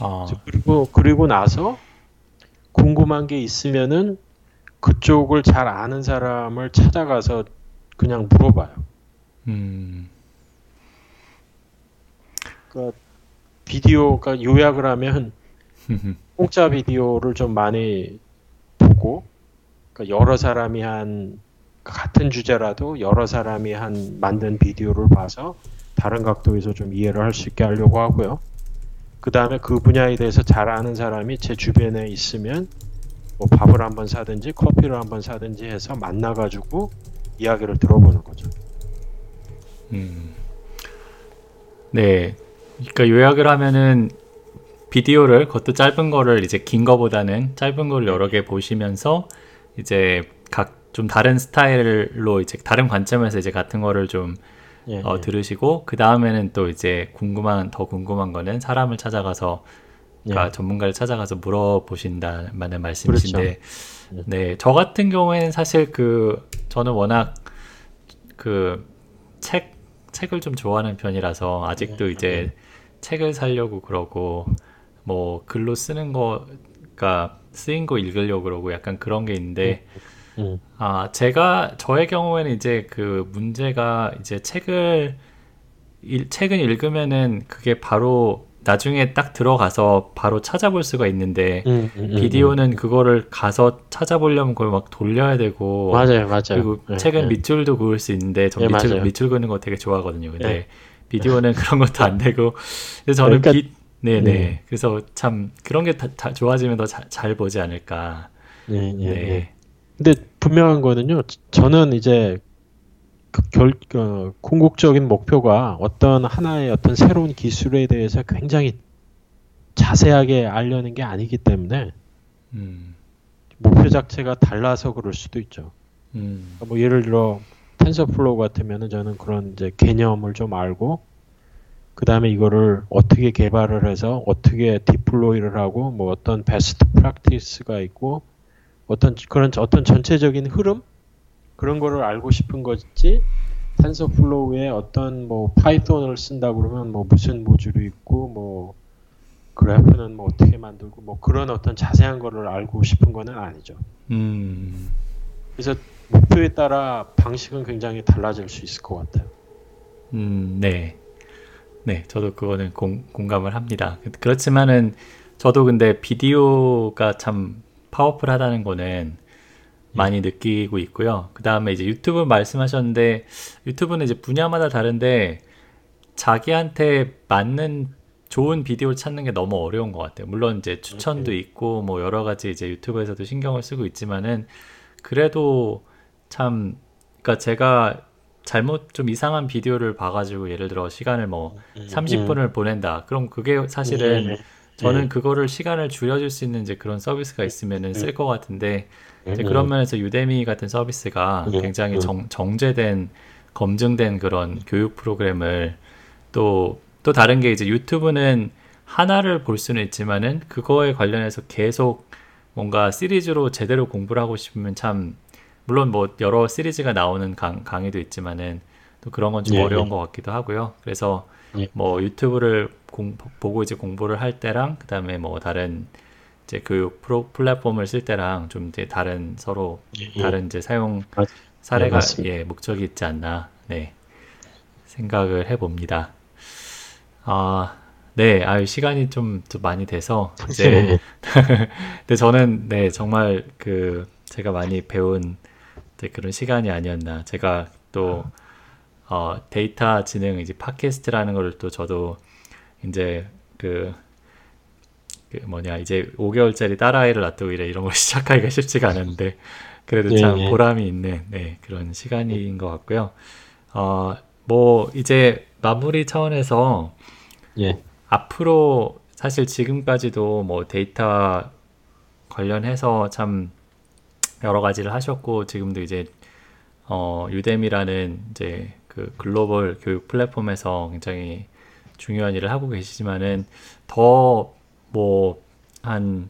A: 아,
B: 그리고 그리고 나서 궁금한 게 있으면은 그쪽을 잘 아는 사람을 찾아가서 그냥 물어봐요.
A: 음,
B: 그러니까 비디오가 요약을 하면 공짜 비디오를 좀 많이 보고 그러니까 여러 사람이 한 같은 주제라도 여러 사람이 한 만든 비디오를 봐서 다른 각도에서 좀 이해를 할 수 있게 하려고 하고요. 그 다음에 그 분야에 대해서 잘 아는 사람이 제 주변에 있으면 뭐 밥을 한번 사든지 커피를 한번 사든지 해서 만나가지고 이야기를 들어보는 거죠.
A: 음. 네. 그러니까 요약을 하면은 비디오를 그것도 짧은 거를 이제 긴 거보다는 짧은 거를 여러 개 보시면서 이제 각 좀 다른 스타일로 이제 다른 관점에서 이제 같은 거를 좀
B: 예,
A: 어,
B: 예.
A: 들으시고 그 다음에는 또 이제 궁금한 더 궁금한 거는 사람을 찾아가서 그러니까
B: 예.
A: 전문가를 찾아가서 물어보신다는 말씀이신데
B: 그렇죠.
A: 네, 저 같은 경우에는 사실 그 저는 워낙 그 책 책을 좀 좋아하는 편이라서 아직도
B: 네,
A: 이제 책을 사려고 그러고 뭐 글로 쓰는 거가 쓰인 거 읽으려고 그러고 약간 그런 게 있는데
B: 음,
A: 아, 제가, 저의 경우에는 이제 그 문제가 이제 책을, 일- 책은 읽으면은 그게 바로 나중에 딱 들어가서 바로 찾아볼 수가 있는데,
B: 음, 음, 음,
A: 비디오는 그거를 가서 찾아보려면 그걸 막 돌려야 되고,
B: 맞아요, 맞아요.
A: 그리고
B: 예,
A: 책은
B: 예.
A: 밑줄도 그을 수 있는데, 전
B: 예,
A: 밑줄,
B: 맞아요.
A: 밑줄 그는 거 되게 좋아하거든요. 근데
B: 예.
A: 비디오는 그런 것도 안 되고, 그래서 저는
B: 그러니까-
A: 비, 네네.
B: 예.
A: 그래서 참 그런 게 다, 다 좋아지면 더잘 보지 않을까.
B: 예, 예,
A: 네.
B: 예. 근데 분명한 거는요. 저는 이제 그 결, 어, 궁극적인 목표가 어떤 하나의 어떤 새로운 기술에 대해서 굉장히 자세하게 알려는 게 아니기 때문에
A: 음,
B: 목표 자체가 달라서 그럴 수도 있죠.
A: 음,
B: 그러니까 뭐 예를 들어 TensorFlow 같으면은 저는 그런 이제 개념을 좀 알고 그 다음에 이거를 어떻게 개발을 해서 어떻게 deploy를 하고 뭐 어떤 best practice가 있고 어떤 그런 어떤 전체적인 흐름 그런 거를 알고 싶은 거지 TensorFlow에 어떤 뭐 파이썬을 쓴다 그러면 뭐 무슨 모듈이 있고 뭐 그래프는 뭐 어떻게 만들고 뭐 그런 어떤 자세한 거를 알고 싶은 거는 아니죠.
A: 음.
B: 그래서 목표에 따라 방식은 굉장히 달라질 수 있을 것 같아요.
A: 음, 네. 네, 저도 그거는 공, 공감을 합니다. 그- 그렇지만은 저도 근데 비디오가 참 파워풀하다는 거는 많이 느끼고 있고요. 그 다음에 이제 유튜브 말씀하셨는데 유튜브는 이제 분야마다 다른데 자기한테 맞는 좋은 비디오 찾는 게 너무 어려운 것 같아요. 물론 이제 추천도 있고 뭐 여러 가지 이제 유튜브에서도 신경을 쓰고 있지만은 그래도 참 그러니까 제가 잘못 좀 이상한 비디오를 봐가지고 예를 들어 시간을 뭐 30분을 보낸다. 그럼 그게 사실은
B: 네.
A: 저는 그거를 시간을 줄여줄 수 있는 이제 그런 서비스가 있으면은 쓸 것 같은데 이제 그런 면에서 유데미 같은 서비스가
B: 음,
A: 굉장히
B: 음.
A: 정, 정제된 검증된 그런 교육 프로그램을 또또 다른 게 이제 유튜브는 하나를 볼 수는 있지만은 그거에 관련해서 계속 뭔가 시리즈로 제대로 공부를 하고 싶으면 참 물론 뭐 여러 시리즈가 나오는 강, 강의도 있지만은 또 그런 건좀
B: 예,
A: 어려운
B: 예.
A: 것 같기도 하고요. 그래서
B: 예.
A: 뭐 유튜브를 공, 보고 이제 공부를 할 때랑 그다음에 뭐 다른 이제 교육 프로 플랫폼을 쓸 때랑 좀 이제 다른 서로
B: 예.
A: 다른 이제 사용
B: 맞-
A: 사례가
B: 예,
A: 목적이 있지 않나 네 생각을 해봅니다. 아, 네, 아유, 시간이 좀, 좀 많이 돼서, 이제, 근데 저는, 네, 정말 그, 제가 많이 배운 네, 그런 시간이 아니었나. 제가 또, 어, 데이터 지능, 이제 팟캐스트라는 걸 또 저도, 이제, 그, 그 뭐냐, 이제 5개월짜리 딸아이를 놔두고 이래, 이런 걸 시작하기가 쉽지가 않은데, 그래도
B: 예,
A: 참
B: 예.
A: 보람이 있는, 네, 그런 시간인 것 같고요. 어, 뭐, 이제 마무리 차원에서,
B: 예.
A: 앞으로 사실 지금까지도 뭐 데이터 관련해서 참 여러 가지를 하셨고 지금도 이제 어 유뎀이라는 이제 그 글로벌 교육 플랫폼에서 굉장히 중요한 일을 하고 계시지만은 더 뭐 한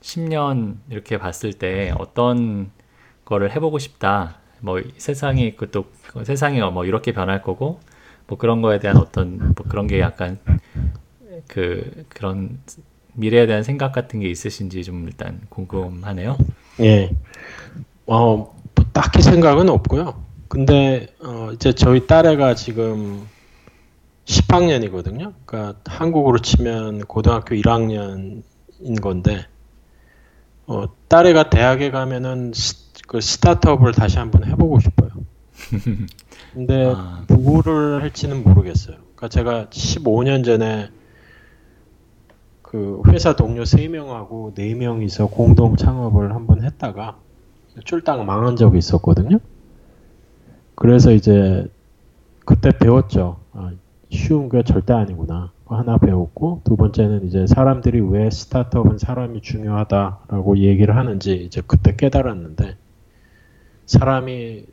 A: 10년 이렇게 봤을 때 어떤 거를 해보고 싶다. 뭐 세상이 그또 세상이 뭐 이렇게 변할 거고 뭐 그런 거에 대한 어떤 뭐 그런 게 약간 그 그런 미래에 대한 생각 같은 게 있으신지 좀 일단 궁금하네요.
B: 예. 어, 뭐 딱히 생각은 없고요. 근데 어, 이제 저희 딸애가 지금 10학년이거든요. 그러니까 한국으로 치면 고등학교 1학년인 건데 어, 딸애가 대학에 가면은 스, 그 스타트업을 다시 한번 해보고 싶어요. 근데
A: 아,
B: 누구를 할지는 모르겠어요. 그러니까 제가 15년 전에 그 회사 동료 3명하고 4명이서 공동 창업을 한번 했다가 쫄딱 망한 적이 있었거든요. 그래서 이제 그때 배웠죠. 아, 쉬운 게 절대 아니구나. 하나 배웠고 두 번째는 이제 사람들이 왜 스타트업은 사람이 중요하다라고 얘기를 하는지 이제 그때 깨달았는데 사람이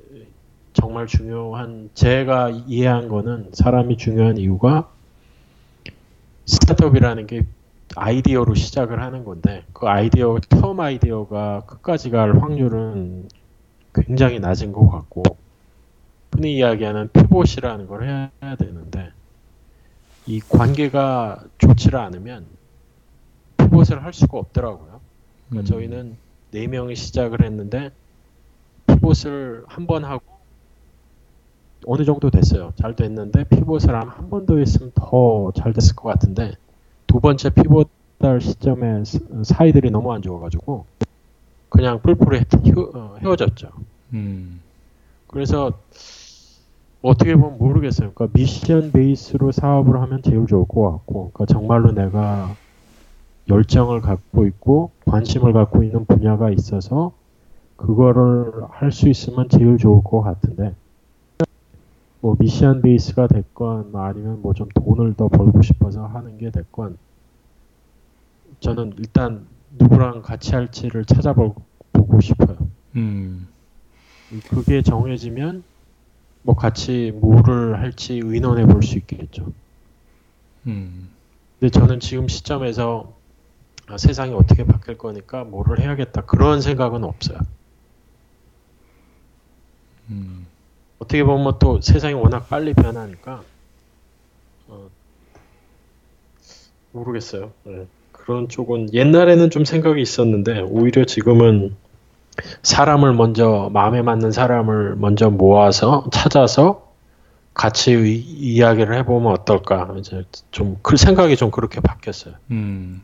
B: 정말 중요한 제가 이해한 거는 사람이 중요한 이유가 스타트업이라는 게 아이디어로 시작을 하는 건데 그 아이디어 처음 아이디어가 끝까지 갈 확률은 굉장히 낮은 것 같고 흔히 이야기하는 피봇이라는 걸 해야 되는데 이 관계가 좋지를 않으면 피봇을 할 수가 없더라고요. 그러니까
A: 음,
B: 저희는 네 명이 시작을 했는데 피봇을 한 번 하고 어느 정도 됐어요. 잘 됐는데 피봇을 한 번 더 했으면 더 잘 됐을 것 같은데 두 번째 피봇 할 시점에 스- 사이들이 너무 안 좋아가지고 그냥 헤어- 어, 헤어졌죠.
A: 음,
B: 그래서 어떻게 보면 모르겠어요. 그러니까 미션 베이스로 사업을 하면 제일 좋을 것 같고, 그러니까 정말로 내가 열정을 갖고 있고 관심을 갖고 있는 분야가 있어서 그거를 할 수 있으면 제일 좋을 것 같은데, 뭐 미션 베이스가 됐건 뭐 아니면 뭐 좀 돈을 더 벌고 싶어서 하는 게 됐건, 저는 일단 누구랑 같이 할지를 찾아보고 싶어요.
A: 음,
B: 그게 정해지면 뭐 같이 뭐를 할지 의논해 볼 수 있겠죠.
A: 음,
B: 근데 저는 지금 시점에서 아, 세상이 어떻게 바뀔 거니까 뭐를 해야겠다 그런 생각은 없어요.
A: 음,
B: 어떻게 보면 또 세상이 워낙 빨리 변하니까 어, 모르겠어요. 네. 그런 쪽은 옛날에는 좀 생각이 있었는데 오히려 지금은 사람을 먼저 마음에 맞는 사람을 먼저 모아서 찾아서 같이 이- 이야기를 해보면 어떨까 이제 좀 그 생각이 좀 그렇게 바뀌었어요.
A: 음.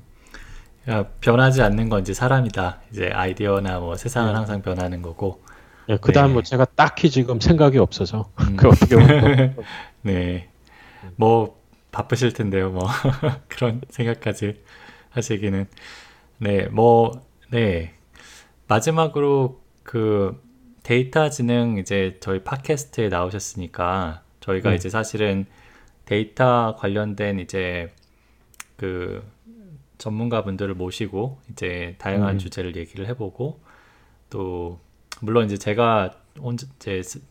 A: 야, 변하지 않는 건 이제 사람이다. 이제 아이디어나 뭐 세상은
B: 네.
A: 항상 변하는 거고.
B: 예, 그다음
A: 네.
B: 뭐 제가 딱히 지금 생각이 없어서
A: 음,
B: 그 어떻게 보면
A: 네. 뭐 바쁘실 텐데요. 뭐 그런 생각까지 하시기는. 네, 뭐 네. 마지막으로 그 데이터 지능 이제 저희 팟캐스트에 나오셨으니까 저희가
B: 네.
A: 이제 사실은 데이터 관련된 이제 그 전문가분들을 모시고 이제 다양한
B: 음.
A: 주제를 얘기를 해보고 또 물론 이제 제가 혼자 제 스-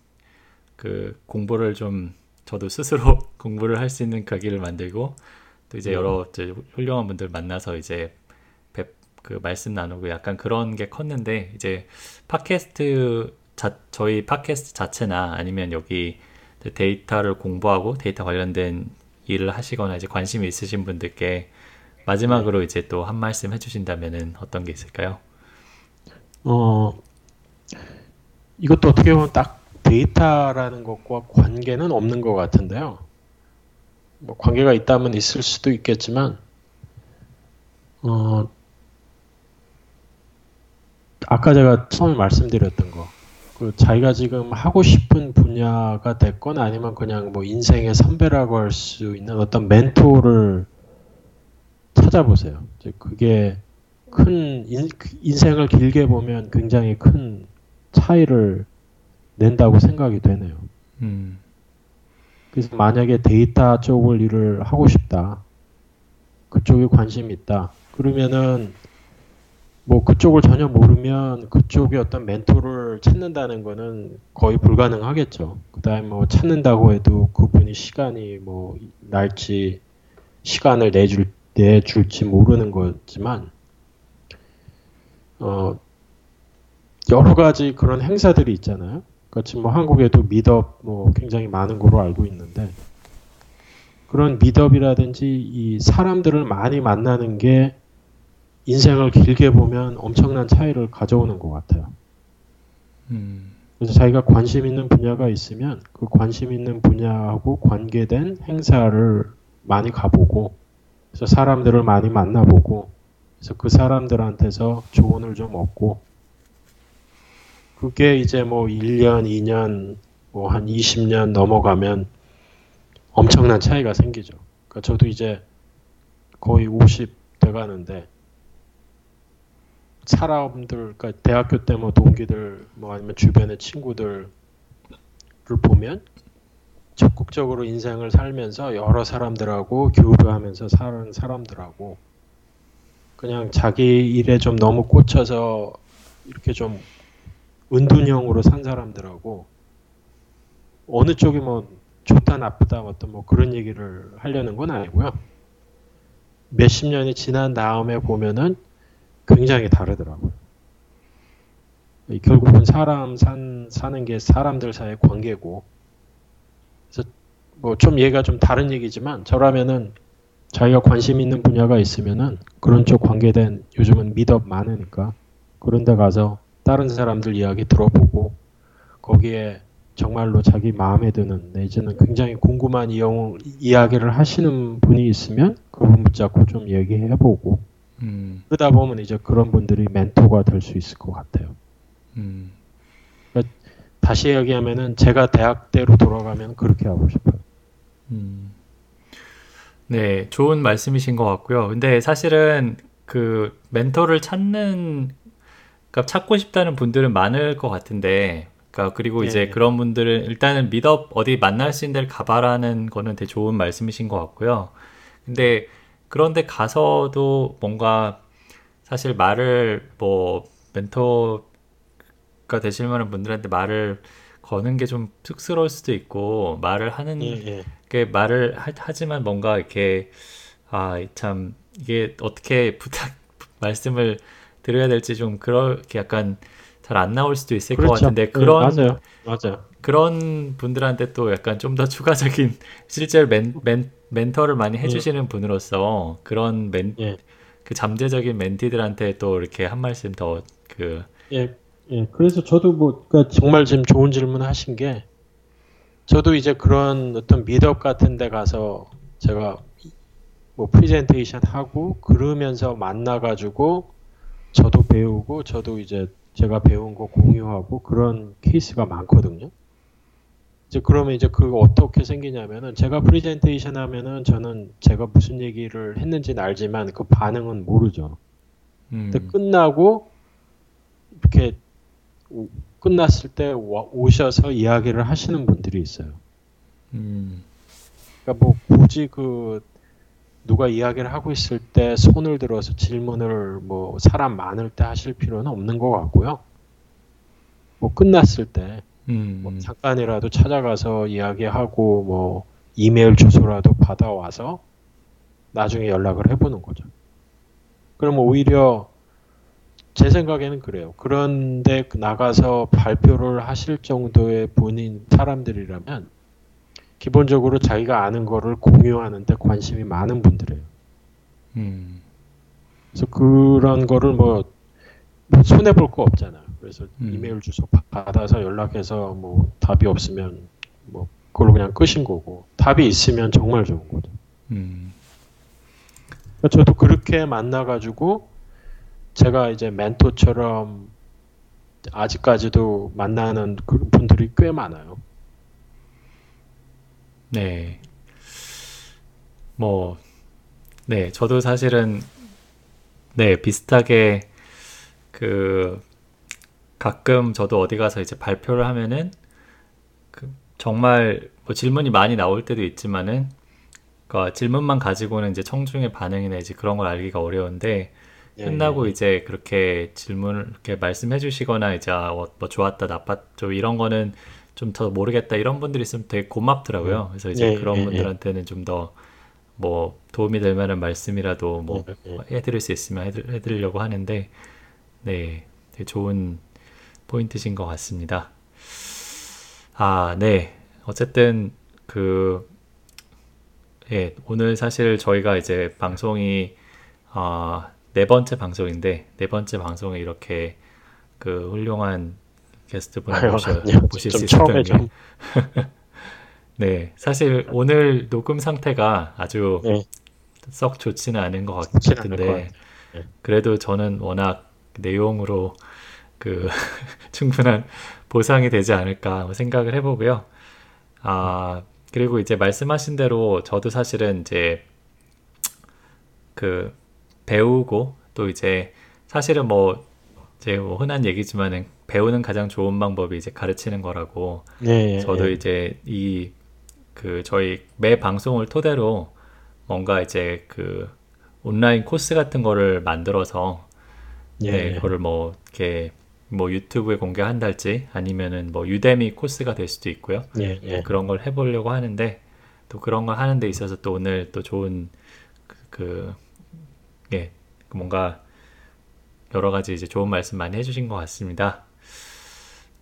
A: 그 공부를 좀 저도 스스로 공부를 할 수 있는 계기를 만들고 또 이제
B: 네.
A: 여러 이제 훌륭한 분들 만나서 이제 뵙, 그 말씀 나누고 약간 그런 게 컸는데 이제 팟캐스트 자, 저희 팟캐스트 자체나 아니면 여기 데이터를 공부하고 데이터 관련된 일을 하시거나 이제 관심이 있으신 분들께 마지막으로 이제 또 한 말씀 해주신다면은 어떤 게 있을까요?
B: 어 이것도 어떻게 보면 딱 데이터라는 것과 관계는 없는 것 같은데요. 뭐 관계가 있다면 있을 수도 있겠지만 어 아까 제가 처음에 말씀드렸던 거, 그 자기가 지금 하고 싶은 분야가 됐건 아니면 그냥 뭐 인생의 선배라고 할 수 있는 어떤 멘토를 찾아보세요. 그게 큰 인, 인생을 길게 보면 굉장히 큰 차이를 낸다고 생각이 되네요. 음. 그래서 만약에 데이터 쪽을 일을 하고 싶다. 그쪽에 관심이 있다. 그러면은 뭐 그쪽을 전혀 모르면 그쪽에 어떤 멘토를 찾는다는 거는 거의 불가능하겠죠. 그 다음에 뭐 찾는다고 해도 그분이 시간이 뭐 날지 시간을 내줄 내줄지 모르는 거지만 어 여러 가지 그런 행사들이 있잖아요. 같이 뭐 한국에도 미덥 뭐 굉장히 많은 거로 알고 있는데 그런 미덥이라든지 이 사람들을 많이 만나는 게 인생을 길게 보면 엄청난 차이를 가져오는 것 같아요. 음. 그래서 자기가 관심 있는 분야가 있으면 그 관심 있는 분야하고 관계된 행사를 많이 가보고 그래서 사람들을 많이 만나보고 그래서 그 사람들한테서 조언을 좀 얻고 그게 이제 뭐 1년, 2년, 뭐 한 20년 넘어가면 엄청난 차이가 생기죠. 그러니까 저도 이제 거의 50 돼가는데 사람들, 그러니까 대학교 때 뭐 동기들, 뭐 아니면 주변의 친구들을 보면 적극적으로 인생을 살면서 여러 사람들하고 교류하면서 사는 사람들하고 그냥 자기 일에 좀 너무 꽂혀서 이렇게 좀 은둔형으로 산 사람들하고 어느 쪽이 뭐 좋다 나쁘다 어떤 뭐 그런 얘기를 하려는 건 아니고요. 몇십 년이 지난 다음에 보면은 굉장히 다르더라고요. 결국은 사람 산, 사는 게 사람들 사이의 관계고, 그래서 뭐 좀 얘가 좀 다른 얘기지만 저라면은 자기가 관심 있는 분야가 있으면은 그런 쪽 관계된 요즘은 미덥 많으니까 그런 데 가서 다른 사람들 이야기 들어보고 거기에 정말로 자기 마음에 드는 내지는 굉장히 궁금한 이용, 이야기를 하시는 분이 있으면 그분 붙잡고 좀 얘기해보고 음. 그러다 보면 이제 그런 분들이 멘토가 될 수 있을 것 같아요. 음. 그러니까 다시 얘기하면은 제가 대학 때로 돌아가면 그렇게 하고 싶어요. 음.
A: 네, 좋은 말씀이신 것 같고요. 근데 사실은 그 멘토를 찾는, 그러니까 찾고 싶다는 분들은 많을 것 같은데, 그러니까 그리고 이제 네. 그런 분들은 일단은 미덥 어디 만날 수 있는 데를 가봐라는 거는 되게 좋은 말씀이신 것 같고요. 근데 그런데 가서도 뭔가 사실 말을 뭐 멘토가 되실 만한 분들한테 말을 거는 게 좀 쑥스러울 수도 있고 말을 하는 예, 예. 게 말을 하, 지만 뭔가 이렇게 아 참 이게 어떻게 부탁 말씀을 드려야 될지 좀 그렇게 약간 잘 안 나올 수도 있을 그렇죠. 것 같은데 네, 그런
B: 네, 맞아요. 맞아요.
A: 그런 분들한테 또 약간 좀 더 추가적인 실제 멘, 멘 멘토를 많이 예. 해주시는 예. 분으로서 그런 멘, 예. 그 잠재적인 멘티들한테 또 이렇게 한 말씀 더 그.
B: 예, 예. 그래서 저도 뭐, 그러니까 정말 지금 좋은 질문 하신 게, 저도 이제 그런 어떤 meetup 같은 데 가서 제가 뭐 프리젠테이션 하고, 그러면서 만나가지고, 저도 배우고, 저도 이제 제가 배운 거 공유하고 그런 케이스가 많거든요. 이제 그러면 이제 그거 어떻게 생기냐면은 제가 프리젠테이션 하면은 저는 제가 무슨 얘기를 했는지는 알지만 그 반응은 모르죠. 음. 근데 끝나고 이렇게 오, 끝났을 때 오셔서 이야기를 하시는 분들이 있어요. 음. 그러니까 뭐 굳이 그 누가 이야기를 하고 있을 때 손을 들어서 질문을 뭐 사람 많을 때 하실 필요는 없는 것 같고요. 뭐 끝났을 때 음. 뭐 잠깐이라도 찾아가서 이야기하고 뭐 이메일 주소라도 받아와서 나중에 연락을 해보는 거죠. 그러면 오히려 제 생각에는 그래요. 그런데 나가서 발표를 하실 정도의 본인 사람들이라면 기본적으로 자기가 아는 거를 공유하는데 관심이 많은 분들이에요. 음. 그래서 그런 거를 뭐, 뭐 손해 볼 거 없잖아요. 그래서 음. 이메일 주소 받아서 연락해서 뭐 답이 없으면 뭐 그걸로 그냥 끝인 거고 답이 있으면 정말 좋은 거죠.
A: 음,
B: 그러니까 저도 그렇게 만나가지고 제가 이제 멘토처럼 아직까지도 만나는 그 분들이 꽤 많아요.
A: 네. 뭐, 네, 저도 사실은, 네, 비슷하게, 그, 가끔 저도 어디 가서 이제 발표를 하면은, 그 정말 뭐 질문이 많이 나올 때도 있지만은, 그러니까 질문만 가지고는 이제 청중의 반응이나 이제 그런 걸 알기가 어려운데,
B: 예,
A: 끝나고
B: 예,
A: 이제 그렇게 질문을 이렇게 말씀해 주시거나 이제 아, 뭐, 뭐 좋았다 나빴죠 이런 거는 좀 더 모르겠다 이런 분들이 있으면 되게 고맙더라고요. 그래서 이제
B: 예,
A: 그런
B: 예, 예.
A: 분들한테는 좀 더 뭐 도움이 될 만한 말씀이라도 뭐
B: 예, 예.
A: 해드릴 수 있으면 해드, 해드리려고 하는데 네 되게 좋은 포인트신 것 같습니다. 아, 네. 어쨌든 그 예, 오늘 사실 저희가 이제 방송이 아, 네 번째 방송인데 네 번째 방송에 이렇게 그 훌륭한 게스트 분을
B: 아유,
A: 모셔, 좀수 있었던
B: 게좀
A: 네, 사실 오늘 녹음 상태가 아주
B: 예,
A: 썩 좋지는 않은 것 같은데.
B: 예.
A: 그래도 저는 워낙 내용으로 그 충분한 보상이 되지 않을까 뭐 생각을 해보고요. 아, 그리고 이제 말씀하신 대로 저도 사실은 이제 그 배우고 또 이제 사실은 뭐 이제 뭐 흔한 얘기지만은 배우는 가장 좋은 방법이 이제 가르치는 거라고
B: 예, 예,
A: 저도
B: 예.
A: 이제 이 그 저희 매 방송을 토대로 뭔가 이제 그 온라인 코스 같은 거를 만들어서
B: 예,
A: 네,
B: 예.
A: 그거를 뭐 이렇게 뭐 유튜브에 공개한달지 아니면은 뭐 유데미 코스가 될 수도 있고요.
B: 예, 예.
A: 그런 걸 해보려고 하는데 또 그런 걸 하는 데 있어서 또 오늘 또 좋은 그, 그 예, 그 뭔가 여러 가지 이제 좋은 말씀 많이 해주신 것 같습니다.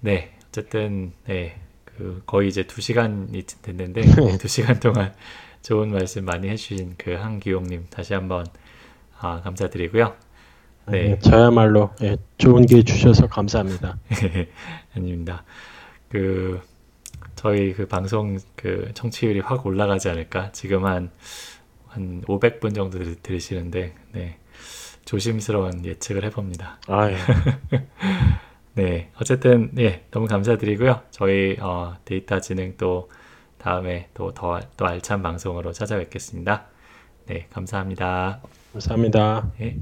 A: 네, 어쨌든 네, 그 거의 이제 두 시간이 됐는데 네, 두 시간 동안 좋은 말씀 많이 해주신 그 한기용님 다시 한번 아, 감사드리고요. 네,
B: 예, 저야말로 예, 좋은 기회 주셔서 감사합니다.
A: 아닙니다. 그 저희 그 방송 그 청취율이 확 올라가지 않을까? 지금 한 한 500분 정도 들- 들으시는데 네. 조심스러운 예측을 해봅니다.
B: 아, 예.
A: 네, 어쨌든 예, 너무 감사드리고요. 저희 어, 데이터 진행 또 다음에 또 더 또 알찬 방송으로 찾아뵙겠습니다. 네, 감사합니다.
B: 감사합니다.
A: 예.